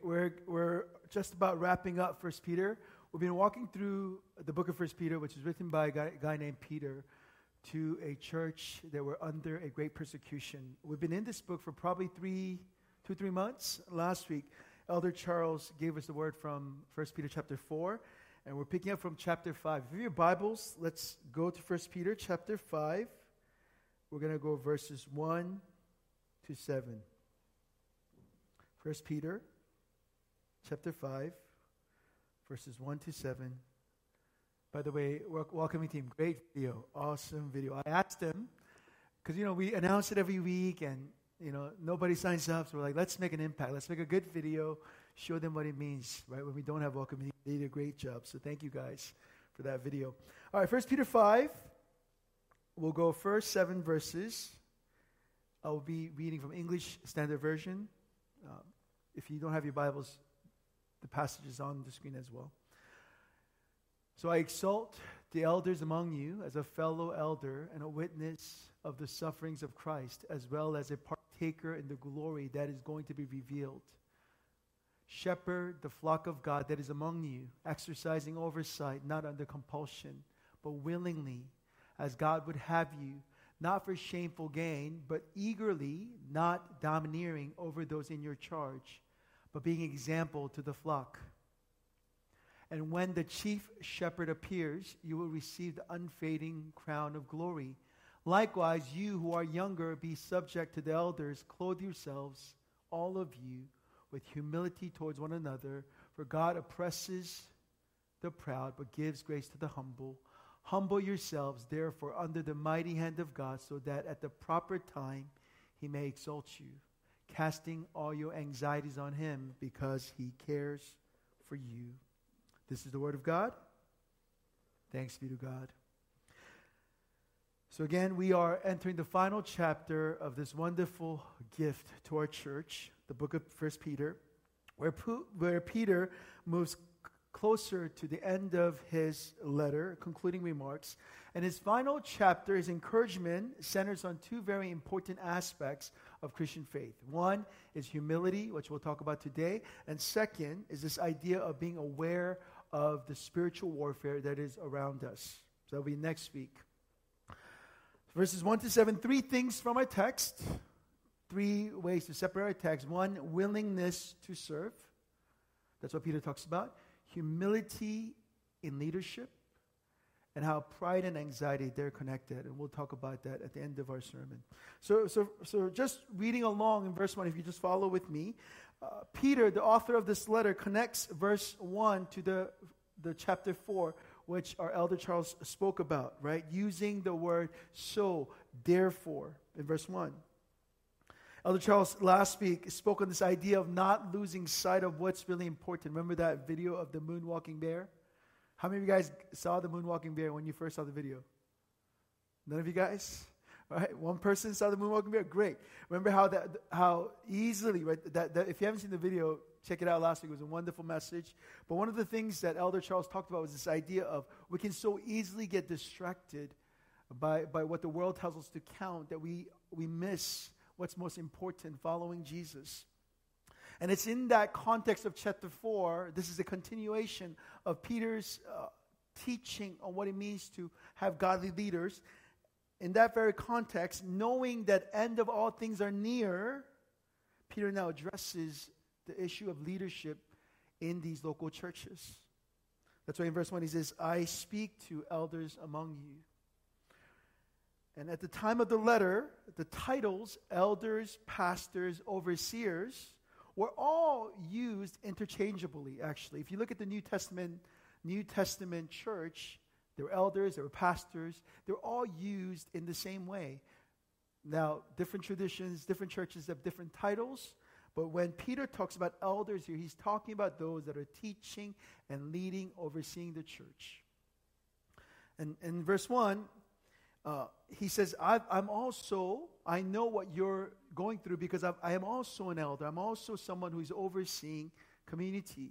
We're, we're just about wrapping up First Peter. We've been walking through the book of First Peter, which is written by a guy, a guy named Peter to a church that were under a great persecution. We've been in this book for probably three, two, three months. Last week, Elder Charles gave us the word from First Peter chapter 4, and we're picking up from chapter 5. If you have your Bibles, let's go to First Peter chapter 5. We're going to go verses 1 to 7. First Peter chapter 5, verses 1 to 7. By the way, welcoming team, great video, awesome video. I asked them, because, you know, we announce it every week and, you know, nobody signs up. So we're like, let's make an impact. Let's make a good video, show them what it means, right? When we don't have welcoming team, they did a great job. So thank you guys for that video. All right, First Peter 5. We'll go first seven verses. I will be reading from English Standard Version. Um, if you don't have your Bibles, the passage is on the screen as well. So I exalt the elders among you as a fellow elder and a witness of the sufferings of Christ, as well as a partaker in the glory that is going to be revealed. Shepherd the flock of God that is among you, exercising oversight, not under compulsion, but willingly, as God would have you, not for shameful gain, but eagerly, not domineering over those in your charge but being example to the flock. And when the chief shepherd appears, you will receive the unfading crown of glory. Likewise, you who are younger, be subject to the elders. Clothe yourselves, all of you, with humility towards one another. For God oppresses the proud, but gives grace to the humble. Humble yourselves, therefore, under the mighty hand of God, so that at the proper time he may exalt you casting all your anxieties on him because he cares for you. This is the word of God. Thanks be to God. So, again, we are entering the final chapter of this wonderful gift to our church, the book of First Peter, where, where Peter moves closer to the end of his letter, concluding remarks. And his final chapter, his encouragement, centers on two very important aspects of Christian faith. One is humility, which we'll talk about today. And second is this idea of being aware of the spiritual warfare that is around us. So that'll be next week. Verses 1 to 7, three things from our text. Three ways to separate our text. One, willingness to serve. That's what Peter talks about. Humility in leadership and how pride and anxiety they're connected and we'll talk about that at the end of our sermon so so so just reading along in verse 1 if you just follow with me uh, peter the author of this letter connects verse 1 to the the chapter 4 which our elder charles spoke about right using the word so therefore in verse 1 Elder Charles last week spoke on this idea of not losing sight of what's really important. Remember that video of the moonwalking bear? How many of you guys saw the moonwalking bear when you first saw the video? None of you guys? All right, one person saw the moonwalking bear. Great. Remember how that how easily right that, that if you haven't seen the video, check it out last week. It was a wonderful message. But one of the things that Elder Charles talked about was this idea of we can so easily get distracted by, by what the world tells us to count that we we miss what's most important following Jesus. And it's in that context of chapter 4, this is a continuation of Peter's uh, teaching on what it means to have godly leaders. In that very context, knowing that end of all things are near, Peter now addresses the issue of leadership in these local churches. That's why in verse 1 he says, I speak to elders among you. And at the time of the letter, the titles, elders, pastors, overseers, were all used interchangeably, actually. If you look at the New Testament, New Testament church, there were elders, there were pastors, they're all used in the same way. Now, different traditions, different churches have different titles, but when Peter talks about elders here, he's talking about those that are teaching and leading, overseeing the church. And in verse 1, uh, he says, I'm also, I know what you're going through because I've, I am also an elder. I'm also someone who's overseeing community.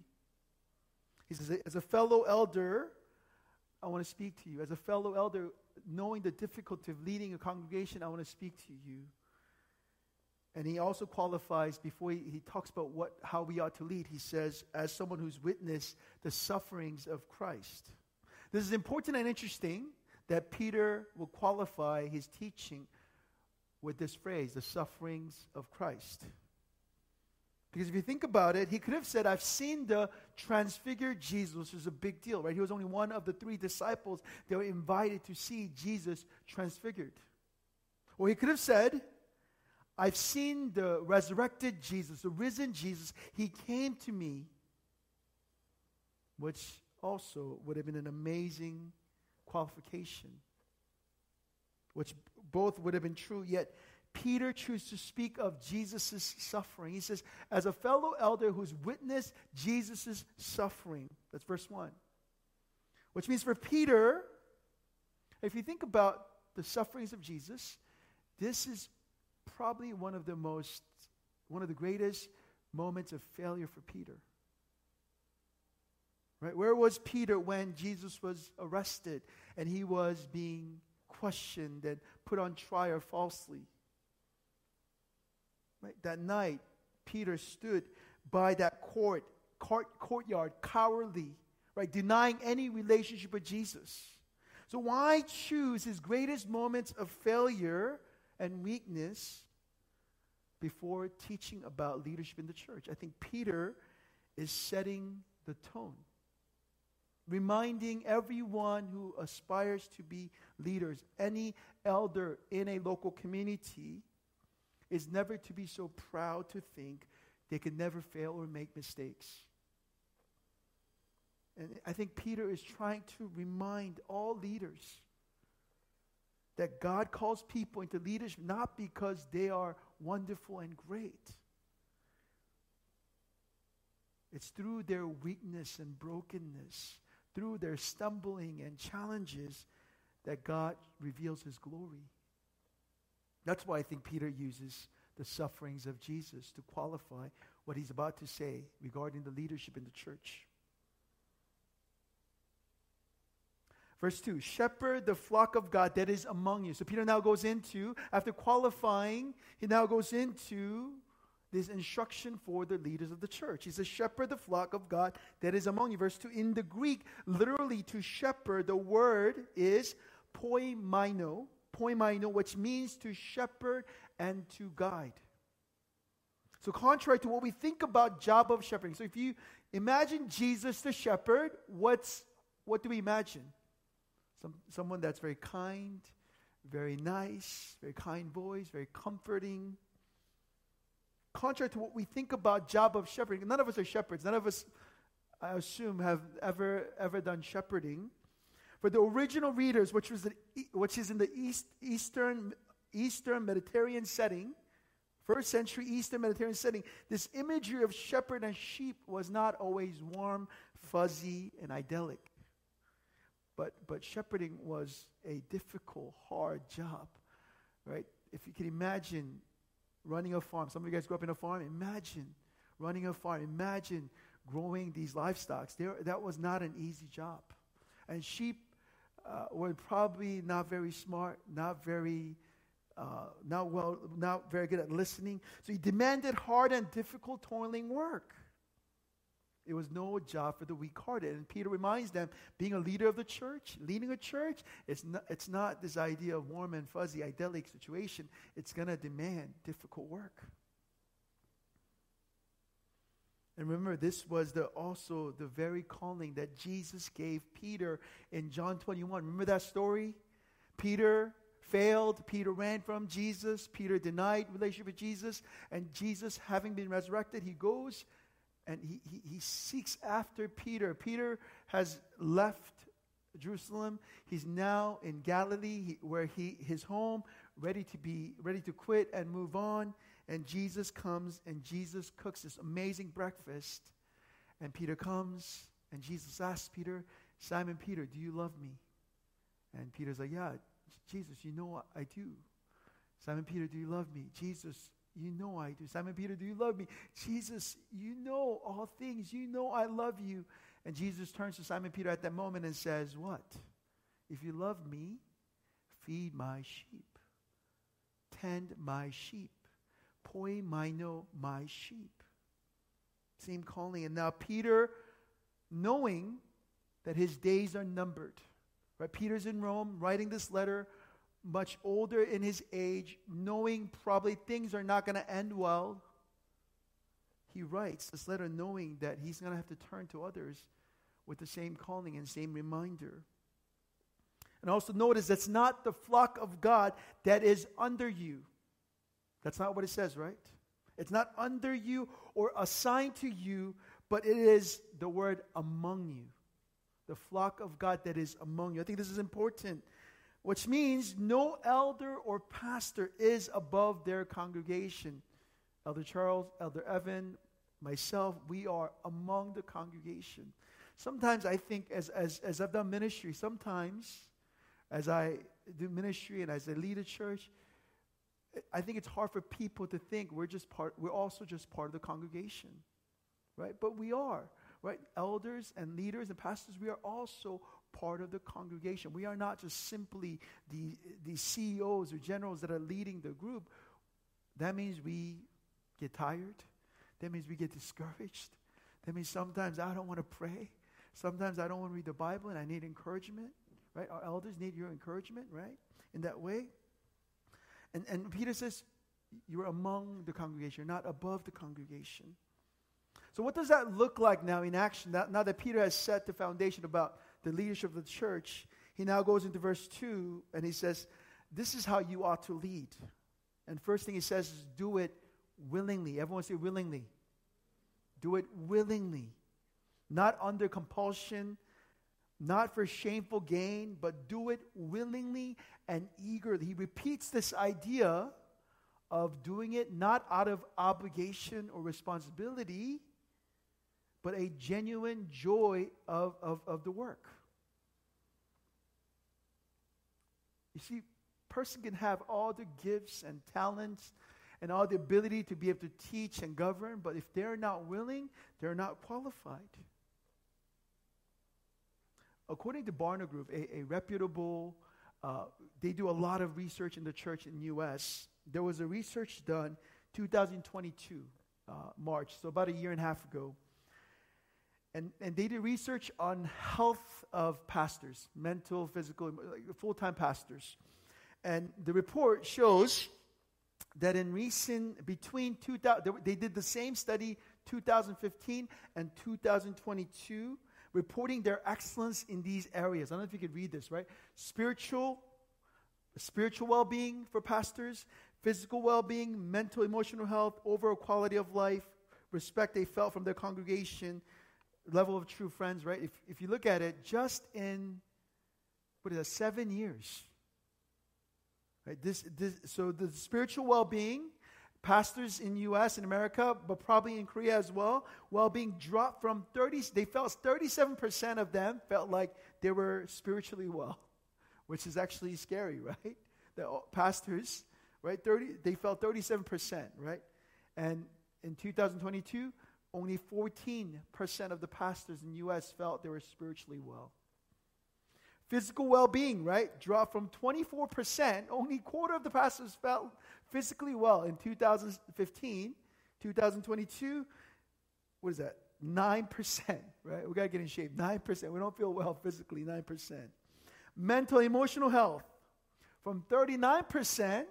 He says, as a fellow elder, I want to speak to you. As a fellow elder, knowing the difficulty of leading a congregation, I want to speak to you. And he also qualifies before he, he talks about what, how we ought to lead. He says, as someone who's witnessed the sufferings of Christ. This is important and interesting that Peter will qualify his teaching with this phrase, the sufferings of Christ. Because if you think about it, he could have said, I've seen the transfigured Jesus, which is a big deal, right? He was only one of the three disciples that were invited to see Jesus transfigured. Or he could have said, I've seen the resurrected Jesus, the risen Jesus. He came to me, which also would have been an amazing qualification, which both would have been true, yet Peter chooses to speak of Jesus' suffering. He says, as a fellow elder who's witnessed Jesus' suffering. That's verse 1. Which means for Peter, if you think about the sufferings of Jesus, this is probably one of the most, one of the greatest moments of failure for Peter. Right? Where was Peter when Jesus was arrested and he was being questioned and put on trial falsely? Right? That night, Peter stood by that court, court courtyard, cowardly, right, denying any relationship with Jesus. So why choose his greatest moments of failure and weakness before teaching about leadership in the church? I think Peter is setting the tone reminding everyone who aspires to be leaders, any elder in a local community, is never to be so proud to think they can never fail or make mistakes. And I think Peter is trying to remind all leaders that God calls people into leadership not because they are wonderful and great. It's through their weakness and brokenness, through their stumbling and challenges, that God reveals his glory. That's why I think Peter uses the sufferings of Jesus to qualify what he's about to say regarding the leadership in the church. Verse 2 Shepherd the flock of God that is among you. So Peter now goes into, after qualifying, he now goes into this instruction for the leaders of the church. He says, Shepherd the flock of God that is among you. Verse 2 In the Greek, literally to shepherd, the word is poimaino poimaino, which means to shepherd and to guide. So, contrary to what we think about job of shepherding, so if you imagine Jesus the shepherd, what's what do we imagine? Some, someone that's very kind, very nice, very kind voice, very comforting. Contrary to what we think about job of shepherding, none of us are shepherds. None of us, I assume, have ever ever done shepherding. For the original readers, which, was the, which is in the East, Eastern, Eastern Mediterranean setting, first century Eastern Mediterranean setting, this imagery of shepherd and sheep was not always warm, fuzzy, and idyllic. But, but shepherding was a difficult, hard job, right? If you can imagine running a farm, some of you guys grew up in a farm, imagine running a farm, imagine growing these livestock. There, that was not an easy job. And sheep uh, were probably not very smart, not very, uh, not well, not very good at listening. So he demanded hard and difficult, toiling work. It was no job for the weak-hearted. And Peter reminds them, being a leader of the church, leading a church, it's not, it's not this idea of warm and fuzzy, idyllic situation. It's going to demand difficult work. And remember, this was the, also the very calling that Jesus gave Peter in John 21. Remember that story? Peter failed. Peter ran from Jesus. Peter denied relationship with Jesus. And Jesus, having been resurrected, he goes and he, he, he seeks after Peter. Peter has left Jerusalem. He's now in Galilee, where he his home, ready to be ready to quit and move on. And Jesus comes and Jesus cooks this amazing breakfast. And Peter comes and Jesus asks Peter, Simon Peter, do you love me? And Peter's like, Yeah, Jesus, you know I do. Simon Peter, do you love me? Jesus, you know I do. Simon Peter, do you love me? Jesus, you know all things. You know I love you. And Jesus turns to Simon Peter at that moment and says, What? If you love me, feed my sheep, tend my sheep poimaino, my sheep. Same calling. And now Peter, knowing that his days are numbered, right? Peter's in Rome writing this letter, much older in his age, knowing probably things are not going to end well. He writes this letter knowing that he's going to have to turn to others with the same calling and same reminder. And also notice that's not the flock of God that is under you. That's not what it says, right? It's not under you or assigned to you, but it is the word among you. The flock of God that is among you. I think this is important, which means no elder or pastor is above their congregation. Elder Charles, Elder Evan, myself, we are among the congregation. Sometimes I think, as, as, as I've done ministry, sometimes as I do ministry and as I lead a church, I think it's hard for people to think we're just part, we're also just part of the congregation, right? But we are, right? Elders and leaders and pastors, we are also part of the congregation. We are not just simply the, the CEOs or generals that are leading the group. That means we get tired. That means we get discouraged. That means sometimes I don't want to pray. Sometimes I don't want to read the Bible and I need encouragement, right? Our elders need your encouragement, right? In that way. And, and Peter says, You're among the congregation, you're not above the congregation. So, what does that look like now in action? Now, now that Peter has set the foundation about the leadership of the church, he now goes into verse 2 and he says, This is how you ought to lead. And first thing he says is, Do it willingly. Everyone say willingly. Do it willingly. Not under compulsion, not for shameful gain, but do it willingly and eagerly. He repeats this idea of doing it not out of obligation or responsibility, but a genuine joy of, of, of the work. You see, person can have all the gifts and talents and all the ability to be able to teach and govern, but if they're not willing, they're not qualified according to Barna Group, a, a reputable, uh, they do a lot of research in the church in the U.S. There was a research done 2022, uh, March, so about a year and a half ago. And, and they did research on health of pastors, mental, physical, full time pastors. And the report shows that in recent, between 2000, they did the same study 2015 and 2022 reporting their excellence in these areas. I don't know if you could read this, right? Spiritual, spiritual well being for pastors, physical well being, mental, emotional health, overall quality of life, respect they felt from their congregation, level of true friends, right? If, if you look at it, just in, what is that, seven years. Right? This, this, so the spiritual well being, pastors in US and America, but probably in Korea as well, well being dropped from 30, they felt 37% of them felt like they were spiritually well, which is actually scary, right? The pastors, right, 30, they felt 37%, right? And in 2022, only 14% of the pastors in the US felt they were spiritually well. Physical well being, right? Dropped from 24%, only quarter of the pastors felt physically well in 2015, 2022, what is that? 9%, right? We got to get in shape. 9%. We don't feel well physically, 9%. Mental, emotional health from 39%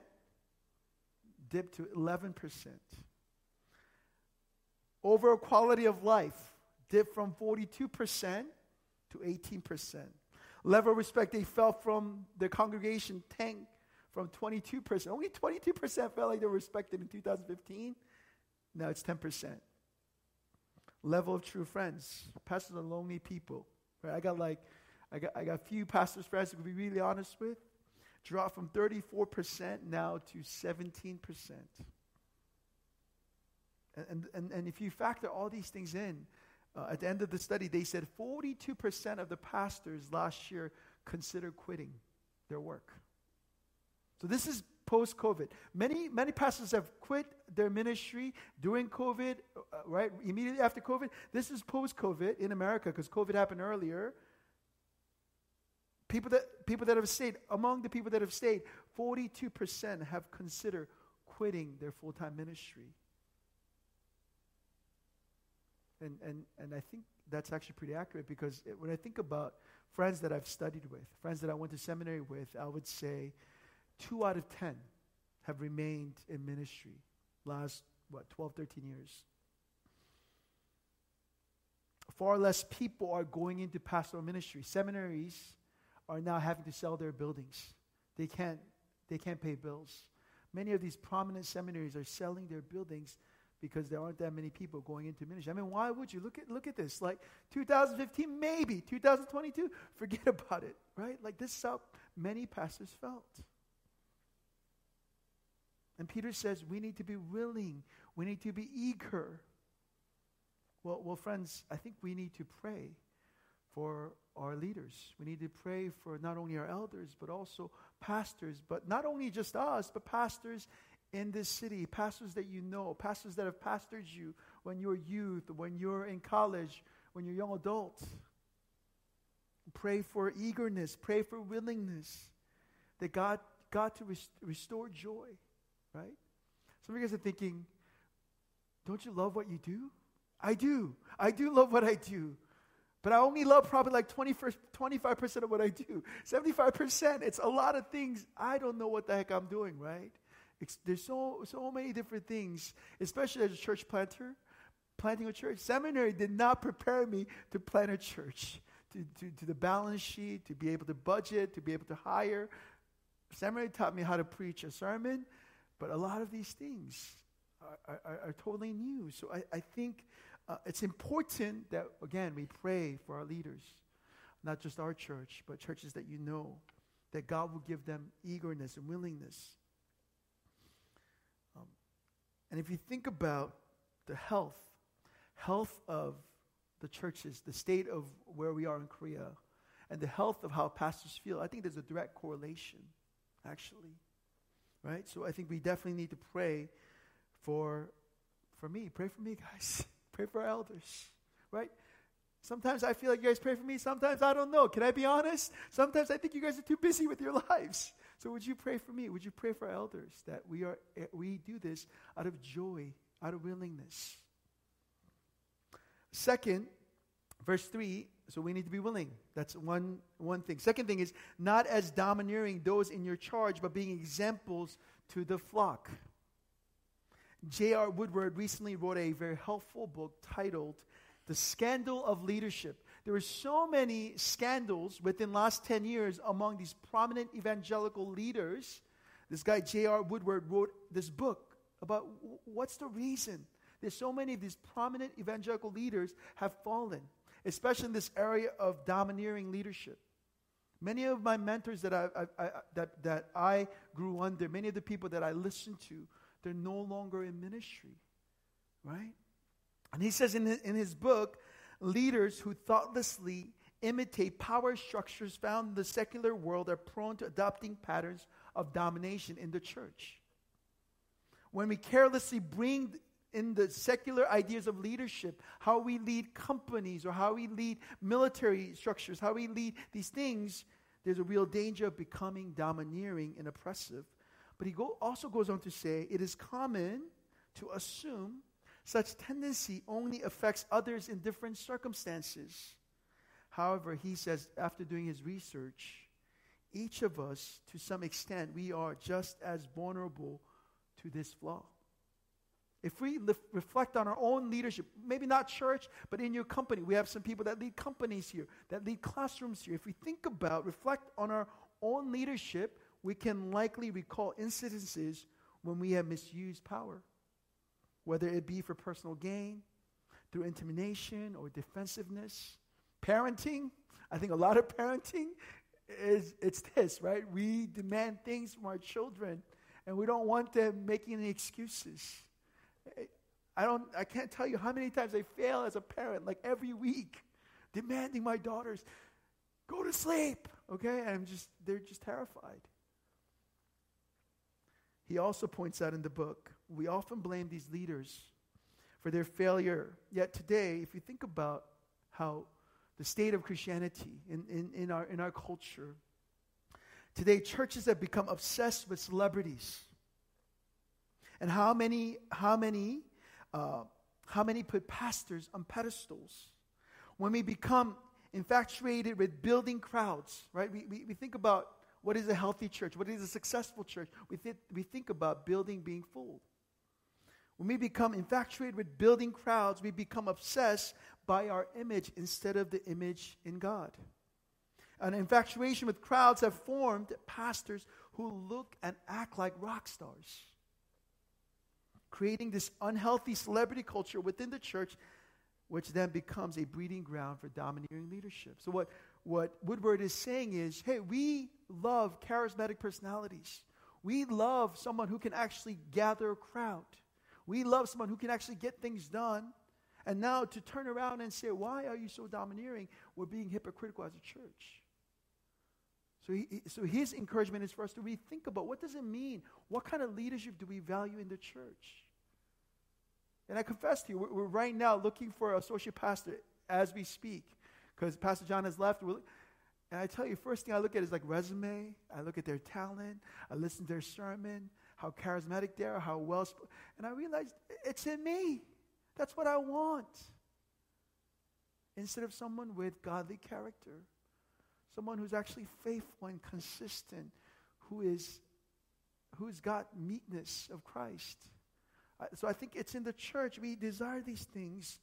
dipped to 11%. Overall quality of life dipped from 42% to 18%. Level of respect they felt from the congregation tanked from 22%. Only 22% felt like they were respected in 2015. Now it's 10%. Level of true friends. Pastors are lonely people. Right? I got like, I got, I got few pastors friends to be really honest with. Dropped from 34% now to 17%. And, and, and if you factor all these things in, uh, at the end of the study, they said 42% of the pastors last year considered quitting their work. So this is post COVID. Many, many pastors have quit their ministry during COVID, uh, right? Immediately after COVID. This is post COVID in America because COVID happened earlier. People that, people that have stayed, among the people that have stayed, 42% have considered quitting their full time ministry. And, and, and I think that's actually pretty accurate because it, when I think about friends that I've studied with, friends that I went to seminary with, I would say two out of 10 have remained in ministry last, what, 12, 13 years. Far less people are going into pastoral ministry. Seminaries are now having to sell their buildings. They can't, they can't pay bills. Many of these prominent seminaries are selling their buildings because there aren't that many people going into ministry. I mean, why would you? Look at, look at this. Like 2015, maybe. 2022, forget about it, right? Like this is how many pastors felt. And Peter says we need to be willing, we need to be eager. Well, well, friends, I think we need to pray for our leaders. We need to pray for not only our elders, but also pastors, but not only just us, but pastors in this city, pastors that you know, pastors that have pastored you when you were youth, when you're in college, when you're young adults. Pray for eagerness, pray for willingness that God, God to rest, restore joy, right? Some of you guys are thinking, don't you love what you do? I do. I do love what I do. But I only love probably like 20 25% of what I do. 75%, it's a lot of things I don't know what the heck I'm doing, right? There's so, so many different things, especially as a church planter, planting a church. Seminary did not prepare me to plant a church, to, to, to the balance sheet, to be able to budget, to be able to hire. Seminary taught me how to preach a sermon, but a lot of these things are, are, are totally new. So I, I think uh, it's important that, again, we pray for our leaders, not just our church, but churches that you know, that God will give them eagerness and willingness and if you think about the health, health of the churches, the state of where we are in Korea, and the health of how pastors feel, I think there's a direct correlation, actually. Right? So I think we definitely need to pray for for me. Pray for me, guys. pray for our elders. Right? Sometimes I feel like you guys pray for me. Sometimes I don't know. Can I be honest? Sometimes I think you guys are too busy with your lives. So would you pray for me? Would you pray for elders that we are eh, we do this out of joy, out of willingness? Second, verse 3, so we need to be willing. That's one one thing. Second thing is not as domineering those in your charge, but being examples to the flock. J.R. Woodward recently wrote a very helpful book titled The Scandal of Leadership there were so many scandals within last 10 years among these prominent evangelical leaders. This guy, J.R. Woodward, wrote this book about what's the reason. There's so many of these prominent evangelical leaders have fallen, especially in this area of domineering leadership. Many of my mentors that I, I, I, that, that I grew under, many of the people that I listened to, they're no longer in ministry, right? And he says in his, in his book Leaders who thoughtlessly imitate power structures found in the secular world are prone to adopting patterns of domination in the church. When we carelessly bring in the secular ideas of leadership, how we lead companies or how we lead military structures, how we lead these things, there's a real danger of becoming domineering and oppressive. But he go, also goes on to say it is common to assume such tendency only affects others in different circumstances. However, he says, after doing his research, each of us, to some extent, we are just as vulnerable to this flaw. If we li- reflect on our own leadership, maybe not church, but in your company, we have some people that lead companies here, that lead classrooms here. If we think about, reflect on our own leadership, we can likely recall incidences when we have misused power whether it be for personal gain, through intimidation or defensiveness. Parenting, I think a lot of parenting is it's this, right? We demand things from our children and we don't want them making any excuses. I don't I can't tell you how many times I fail as a parent, like every week, demanding my daughters go to sleep. Okay? And I'm just they're just terrified. He also points out in the book we often blame these leaders for their failure. Yet today, if you think about how the state of Christianity in, in, in, our, in our culture, today churches have become obsessed with celebrities. And how many, how many, uh, how many put pastors on pedestals? When we become infatuated with building crowds, right? We, we, we think about what is a healthy church? What is a successful church? We, th- we think about building being full. When we become infatuated with building crowds, we become obsessed by our image instead of the image in God. An infatuation with crowds have formed pastors who look and act like rock stars, creating this unhealthy celebrity culture within the church, which then becomes a breeding ground for domineering leadership. So, what, what Woodward is saying is hey, we love charismatic personalities. We love someone who can actually gather a crowd. We love someone who can actually get things done. And now to turn around and say, why are you so domineering? We're being hypocritical as a church. So, he, so his encouragement is for us to rethink about what does it mean? What kind of leadership do we value in the church? And I confess to you, we're, we're right now looking for associate pastor as we speak because Pastor John has left. and I tell you, first thing I look at is like resume. I look at their talent. I listen to their sermon how charismatic they are, how well. Sp- and I realized it's in me. That's what I want. Instead of someone with godly character, someone who's actually faithful and consistent, who is who's got meekness of Christ. So I think it's in the church we desire these things.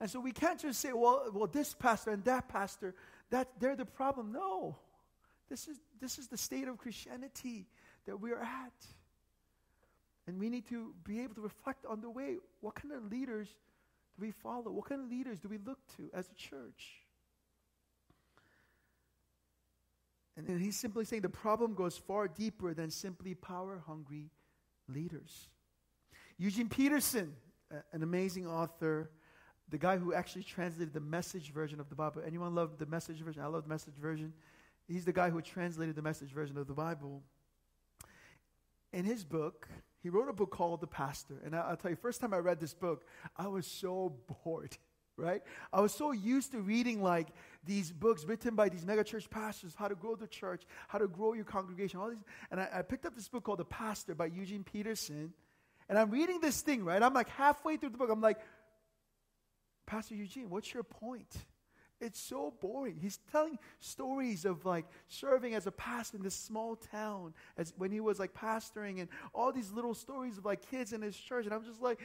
And so we can't just say, well, well, this pastor and that pastor, that they're the problem. No. This is this is the state of Christianity that we're at. And we need to be able to reflect on the way. What kind of leaders do we follow? What kind of leaders do we look to as a church? And he's simply saying the problem goes far deeper than simply power hungry leaders. Eugene Peterson, an amazing author, the guy who actually translated the message version of the Bible. Anyone love the message version? I love the message version. He's the guy who translated the message version of the Bible in his book, he wrote a book called The Pastor. And I, will tell you, first time I read this book, I was so bored, right? I was so used to reading like these books written by these megachurch pastors, how to grow the church, how to grow your congregation, all these. And I, I picked up this book called The Pastor by Eugene Peterson. And I'm reading this thing, right? I'm like halfway through the book. I'm like, Pastor Eugene, what's your point? It's so boring. He's telling stories of like serving as a pastor in this small town as when he was like pastoring and all these little stories of like kids in his church. And I'm just like,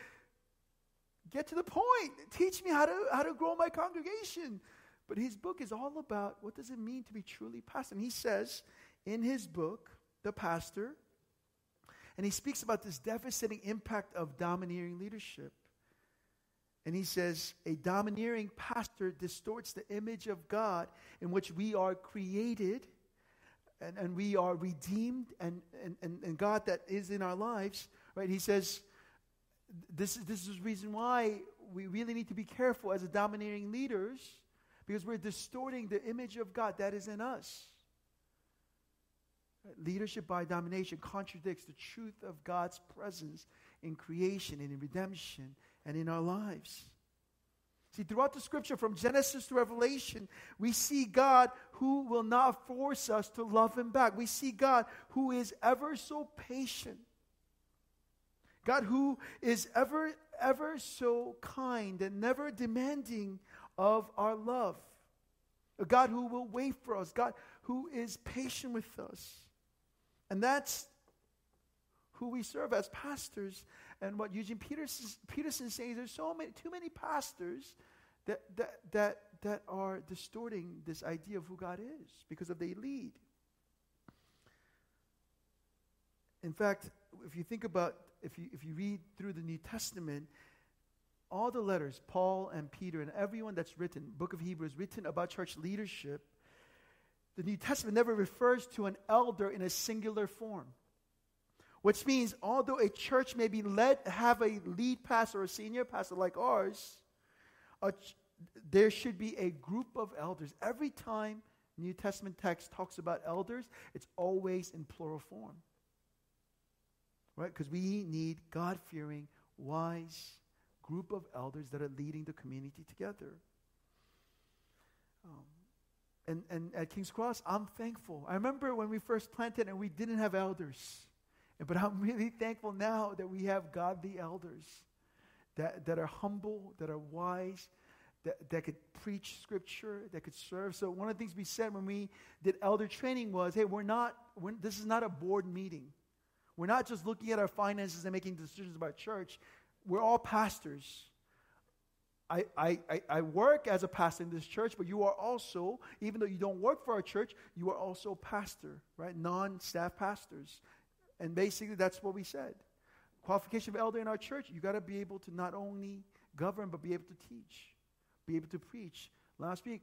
get to the point. Teach me how to how to grow my congregation. But his book is all about what does it mean to be truly pastor. And he says in his book, The Pastor, and he speaks about this devastating impact of domineering leadership. And he says, a domineering pastor distorts the image of God in which we are created and, and we are redeemed and, and, and, and God that is in our lives. Right? He says, this is, this is the reason why we really need to be careful as a domineering leaders because we're distorting the image of God that is in us. Leadership by domination contradicts the truth of God's presence in creation and in redemption and in our lives. See, throughout the scripture, from Genesis to Revelation, we see God who will not force us to love Him back. We see God who is ever so patient. God who is ever, ever so kind and never demanding of our love. A God who will wait for us. God who is patient with us. And that's who we serve as pastors. And what Eugene Peterson, Peterson says, there's so many, too many pastors that, that, that, that are distorting this idea of who God is because of they lead. In fact, if you think about, if you, if you read through the New Testament, all the letters, Paul and Peter and everyone that's written, book of Hebrews, written about church leadership, the New Testament never refers to an elder in a singular form. Which means, although a church may be led, have a lead pastor or a senior pastor like ours, ch- there should be a group of elders. Every time New Testament text talks about elders, it's always in plural form. Right? Because we need God fearing, wise group of elders that are leading the community together. Um, and, and at King's Cross, I'm thankful. I remember when we first planted and we didn't have elders. But I'm really thankful now that we have godly elders that, that are humble, that are wise, that, that could preach scripture, that could serve. So, one of the things we said when we did elder training was hey, we're not, we're, this is not a board meeting. We're not just looking at our finances and making decisions about church. We're all pastors. I, I, I work as a pastor in this church, but you are also, even though you don't work for our church, you are also pastor, right? Non staff pastors. And basically, that's what we said. Qualification of elder in our church, you got to be able to not only govern, but be able to teach, be able to preach. Last week,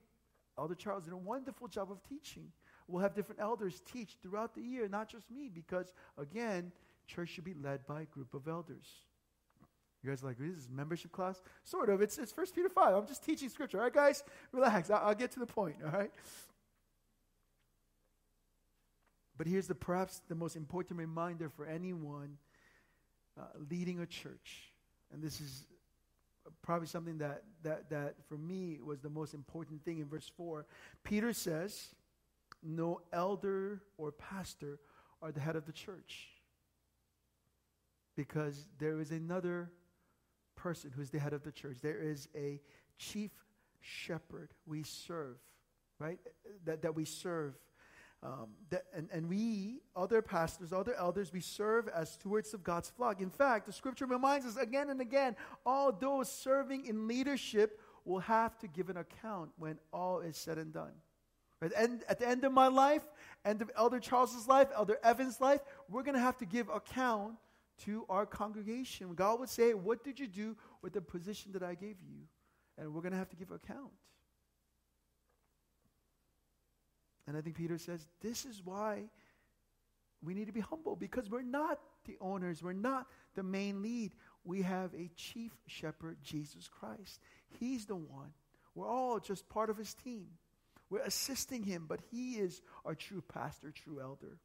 Elder Charles did a wonderful job of teaching. We'll have different elders teach throughout the year, not just me, because again, church should be led by a group of elders. You guys like, this is membership class? Sort of. It's, it's 1 Peter 5. I'm just teaching scripture. All right, guys? Relax. I'll, I'll get to the point. All right? But here's the perhaps the most important reminder for anyone uh, leading a church. And this is probably something that, that, that for me was the most important thing in verse 4. Peter says, No elder or pastor are the head of the church. Because there is another person who's the head of the church. There is a chief shepherd we serve, right? That, that we serve. Um, that, and, and we, other pastors, other elders, we serve as stewards of God's flock. In fact, the scripture reminds us again and again all those serving in leadership will have to give an account when all is said and done. At the end of my life, end of Elder Charles's life, Elder Evans' life, we're going to have to give account to our congregation. God would say, What did you do with the position that I gave you? And we're going to have to give account. And I think Peter says, This is why we need to be humble because we're not the owners, we're not the main lead. We have a chief shepherd, Jesus Christ. He's the one. We're all just part of his team. We're assisting him, but he is our true pastor, true elder.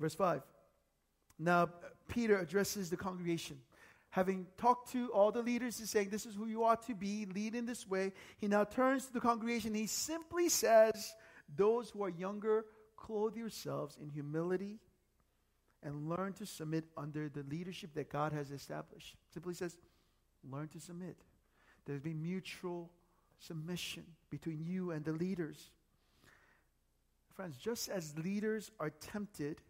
Verse 5. Now, Peter addresses the congregation. Having talked to all the leaders and saying, This is who you ought to be, lead in this way, he now turns to the congregation. He simply says, Those who are younger, clothe yourselves in humility and learn to submit under the leadership that God has established. Simply says, Learn to submit. There's been mutual submission between you and the leaders. Friends, just as leaders are tempted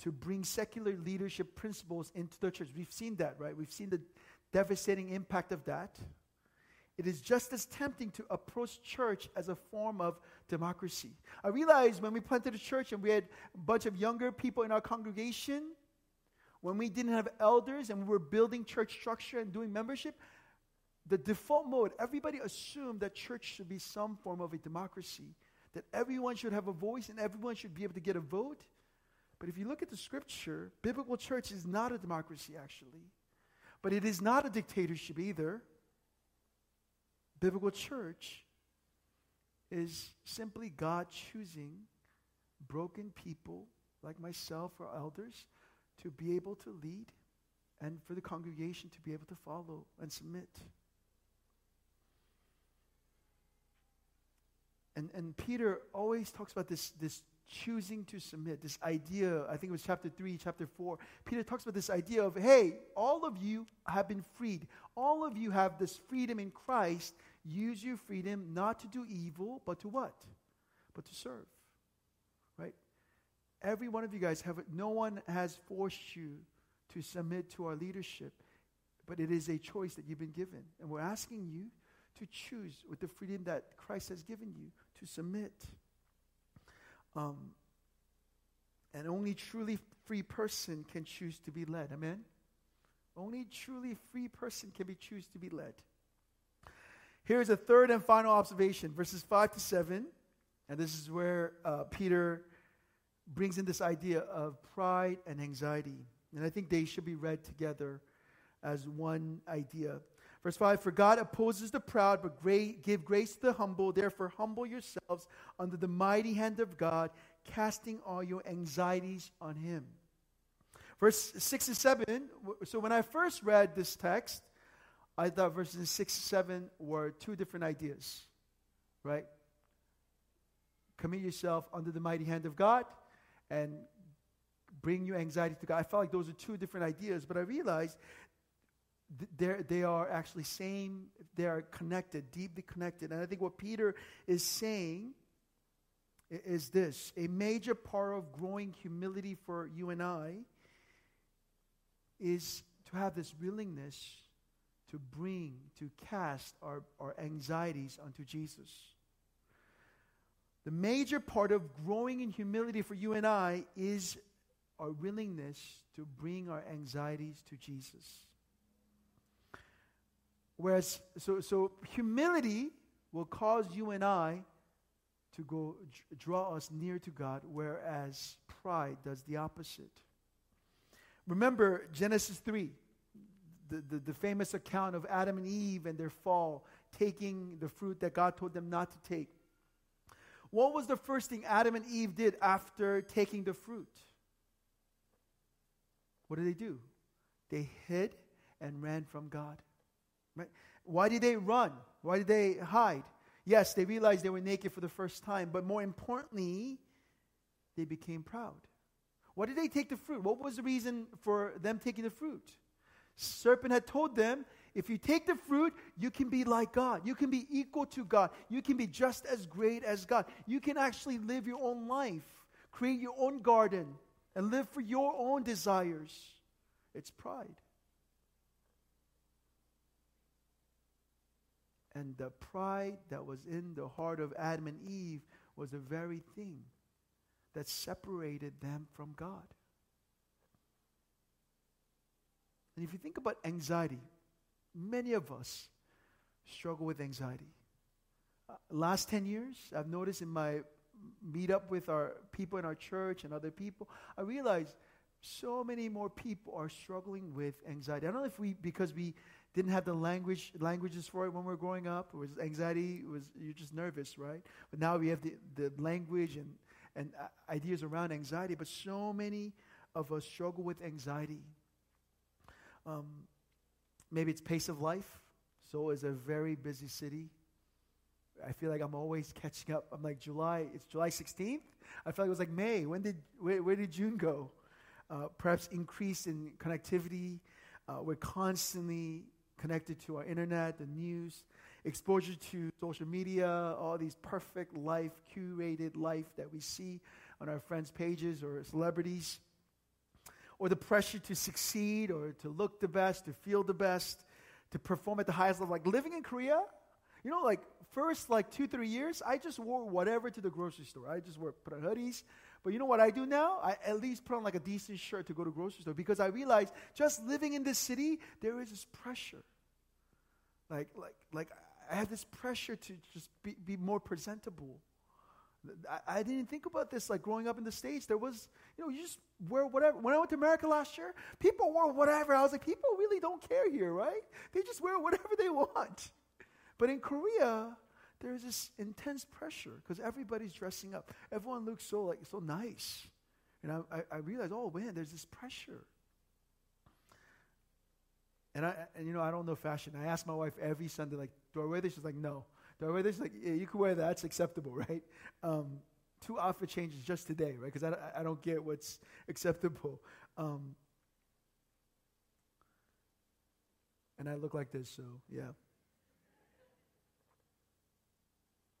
to bring secular leadership principles into the church. We've seen that, right? We've seen the devastating impact of that. It is just as tempting to approach church as a form of democracy. I realized when we planted a church and we had a bunch of younger people in our congregation, when we didn't have elders and we were building church structure and doing membership, the default mode, everybody assumed that church should be some form of a democracy, that everyone should have a voice and everyone should be able to get a vote. But if you look at the scripture, biblical church is not a democracy, actually. But it is not a dictatorship either. Biblical church is simply God choosing broken people like myself or elders to be able to lead and for the congregation to be able to follow and submit. And, and Peter always talks about this, this choosing to submit, this idea, I think it was chapter 3, chapter 4. Peter talks about this idea of, hey, all of you have been freed. All of you have this freedom in Christ. Use your freedom not to do evil, but to what? But to serve. Right? Every one of you guys have, no one has forced you to submit to our leadership, but it is a choice that you've been given. And we're asking you to choose with the freedom that Christ has given you to submit. Um, and only truly free person can choose to be led. Amen? Only truly free person can be choose to be led. Here's a third and final observation, verses 5 to 7. And this is where uh, Peter brings in this idea of pride and anxiety. And I think they should be read together as one idea. Verse 5 For God opposes the proud, but great, give grace to the humble. Therefore, humble yourselves under the mighty hand of God, casting all your anxieties on Him. Verse 6 and 7. So, when I first read this text, I thought verses 6 and 7 were two different ideas, right? Commit yourself under the mighty hand of God and bring your anxiety to God. I felt like those are two different ideas, but I realized they are actually same, they are connected, deeply connected. And I think what Peter is saying is this a major part of growing humility for you and I is to have this willingness to bring, to cast our, our anxieties onto Jesus. The major part of growing in humility for you and I is our willingness to bring our anxieties to Jesus. Whereas, so, so humility will cause you and I to go draw us near to God, whereas pride does the opposite. Remember Genesis 3, the, the, the, famous account of Adam and Eve and their fall, taking the fruit that God told them not to take. What was the first thing Adam and Eve did after taking the fruit? What did they do? They hid and ran from God. Right? Why did they run? Why did they hide? Yes, they realized they were naked for the first time, but more importantly, they became proud. Why did they take the fruit? What was the reason for them taking the fruit? Serpent had told them if you take the fruit, you can be like God. You can be equal to God. You can be just as great as God. You can actually live your own life, create your own garden, and live for your own desires. It's pride. And the pride that was in the heart of Adam and Eve was the very thing that separated them from God. And if you think about anxiety, many of us struggle with anxiety. Uh, last 10 years, I've noticed in my meet up with our people in our church and other people, I realize so many more people are struggling with anxiety. I don't know if we, because we didn't have the language languages for it when we were growing up. It was anxiety. It was you're just nervous, right? But now we have the, the language and and uh, ideas around anxiety. But so many of us struggle with anxiety. Um, Maybe it's pace of life. Seoul is a very busy city. I feel like I'm always catching up. I'm like July. It's July 16th. I feel like it was like May. When did where, where did June go? Uh, perhaps increase in connectivity. Uh, we're constantly connected to our internet, the news, exposure to social media, all these perfect life, curated life that we see on our friends' pages or celebrities or the pressure to succeed or to look the best, to feel the best, to perform at the highest level. Like living in Korea, you know, like first like two, three years, I just wore whatever to the grocery store. I just wore put on hoodies. But you know what I do now? I at least put on like a decent shirt to go to grocery store because I realize just living in this city, there is this pressure. Like like like I have this pressure to just be, be more presentable. I, I, didn't think about this like growing up in the States. There was, you know, you just wear whatever. When I went to America last year, people wore whatever. I was like, people really don't care here, right? They just wear whatever they want. But in Korea, there's this intense pressure because everybody's dressing up. Everyone looks so like so nice. And I, I, I oh man, there's this pressure. And I, and you know, I don't know fashion. I ask my wife every Sunday, like, do I wear this? She's like, no. Do I wear this? Like, yeah, you can wear that. That's acceptable, right? Um, two outfit changes just today, right? Because I, I don't get what's acceptable. Um, and I look like this, so yeah.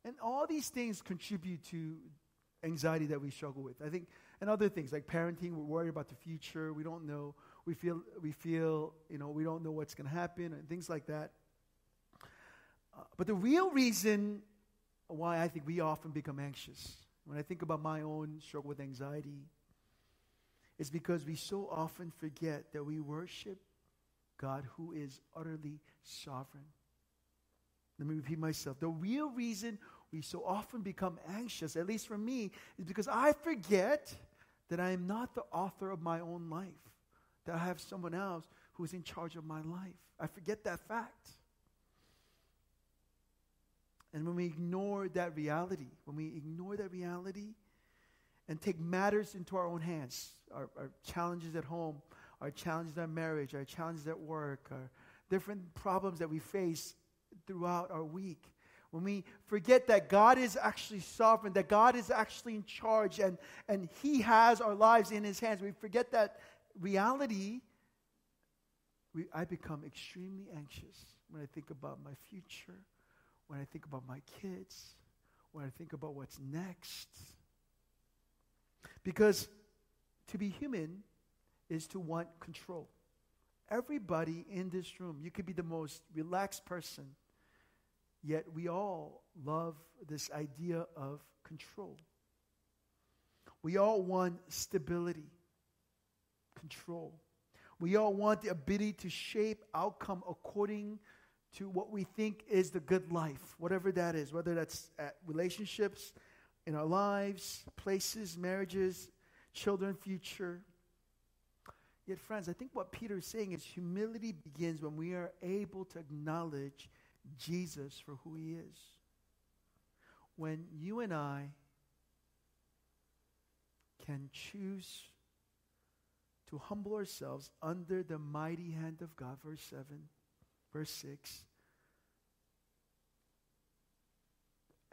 And all these things contribute to anxiety that we struggle with. I think, and other things like parenting, we're worried about the future. We don't know. We feel, we feel, you know, we don't know what's going to happen and things like that. Uh, but the real reason why I think we often become anxious, when I think about my own struggle with anxiety, is because we so often forget that we worship God who is utterly sovereign. Let me repeat myself. The real reason we so often become anxious, at least for me, is because I forget that I am not the author of my own life, that I have someone else who is in charge of my life. I forget that fact. And when we ignore that reality, when we ignore that reality and take matters into our own hands, our, our challenges at home, our challenges in marriage, our challenges at work, our different problems that we face throughout our week, when we forget that God is actually sovereign, that God is actually in charge, and, and He has our lives in His hands, we forget that reality, we, I become extremely anxious when I think about my future, when I think about my kids, when I think about what's next. Because to be human is to want control. Everybody in this room, you could be the most relaxed person, yet we all love this idea of control. We all want stability, control. We all want the ability to shape outcome according to what we think is the good life, whatever that is, whether that's relationships in our lives, places, marriages, children, future. Yet, friends, I think what Peter is saying is humility begins when we are able to acknowledge Jesus for who he is. When you and I can choose to humble ourselves under the mighty hand of God, verse 7, verse 6.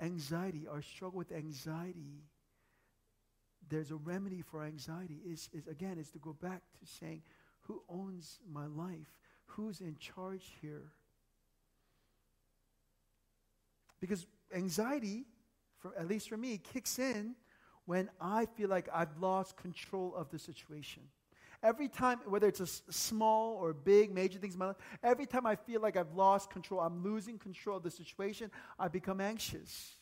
Anxiety, our struggle with anxiety there's a remedy for anxiety is, is again is to go back to saying who owns my life who's in charge here because anxiety for at least for me kicks in when i feel like i've lost control of the situation every time whether it's a small or big major things in my life every time i feel like i've lost control i'm losing control of the situation i become anxious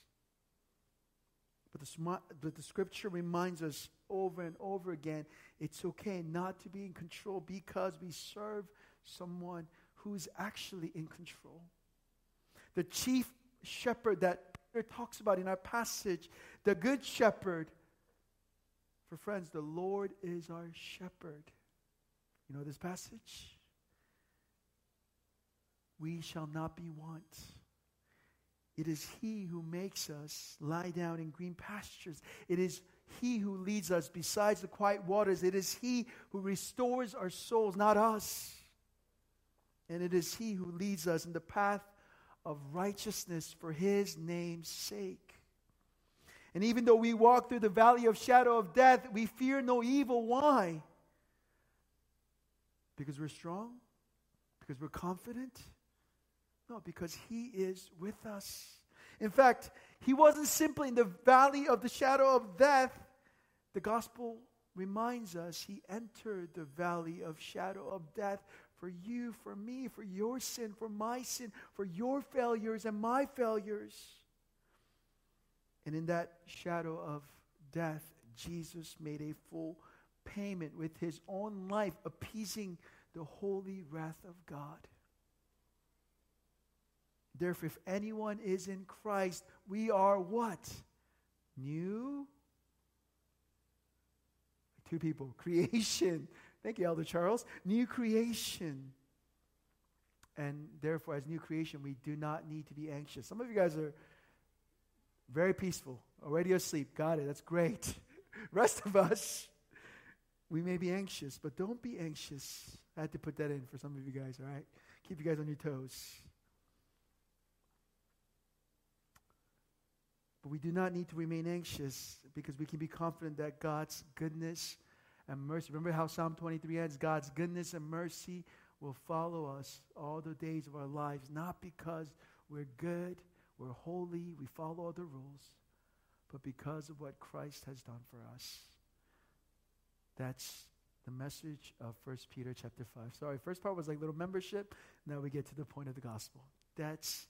but the, but the scripture reminds us over and over again it's okay not to be in control because we serve someone who's actually in control. The chief shepherd that Peter talks about in our passage, the good shepherd, for friends, the Lord is our shepherd. You know this passage? We shall not be want. It is He who makes us lie down in green pastures. It is He who leads us besides the quiet waters. It is He who restores our souls, not us. And it is He who leads us in the path of righteousness for His name's sake. And even though we walk through the valley of shadow of death, we fear no evil. Why? Because we're strong? Because we're confident? No, because He is with us. In fact, He wasn't simply in the valley of the shadow of death. The gospel reminds us He entered the valley of shadow of death for you, for me, for your sin, for my sin, for your failures and my failures. And in that shadow of death, Jesus made a full payment with his own life, appeasing the holy wrath of God. Therefore, if anyone is in Christ, we are what? New? Two people. Creation. Thank you, Elder Charles. New creation. And therefore, as new creation, we do not need to be anxious. Some of you guys are very peaceful, already asleep. Got it. That's great. Rest of us, we may be anxious, but don't be anxious. I had to put that in for some of you guys, all right? Keep you guys on your toes. But we do not need to remain anxious because we can be confident that God's goodness and mercy. Remember how Psalm 23 ends God's goodness and mercy will follow us all the days of our lives, not because we're good, we're holy, we follow all the rules, but because of what Christ has done for us. That's the message of 1 Peter chapter 5. Sorry, first part was like little membership. Now we get to the point of the gospel. That's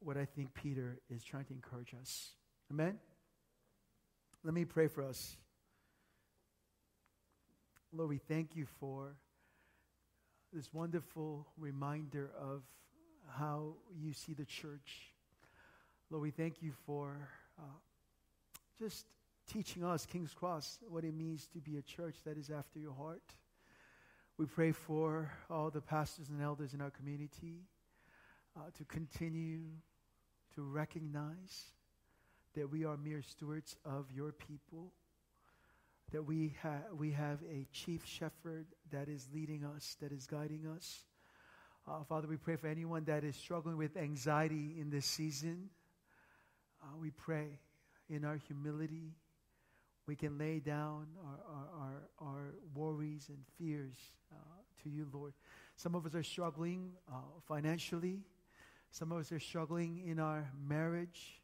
what I think Peter is trying to encourage us. Amen? Let me pray for us. Lord, we thank you for this wonderful reminder of how you see the church. Lord, we thank you for uh, just teaching us, King's Cross, what it means to be a church that is after your heart. We pray for all the pastors and elders in our community uh, to continue to recognize that we are mere stewards of your people, that we, ha- we have a chief shepherd that is leading us, that is guiding us. Uh, Father, we pray for anyone that is struggling with anxiety in this season. Uh, we pray in our humility, we can lay down our, our, our, our worries and fears uh, to you, Lord. Some of us are struggling uh, financially, some of us are struggling in our marriage,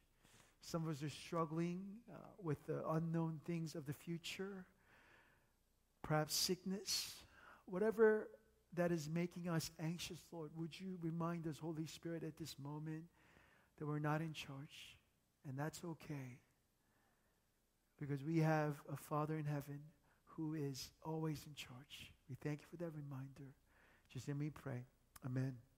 some of us are struggling uh, with the unknown things of the future, perhaps sickness, whatever that is making us anxious, Lord, would you remind us, Holy Spirit, at this moment that we're not in charge, and that's okay. Because we have a Father in heaven who is always in charge. We thank you for that reminder. Just let me pray. Amen.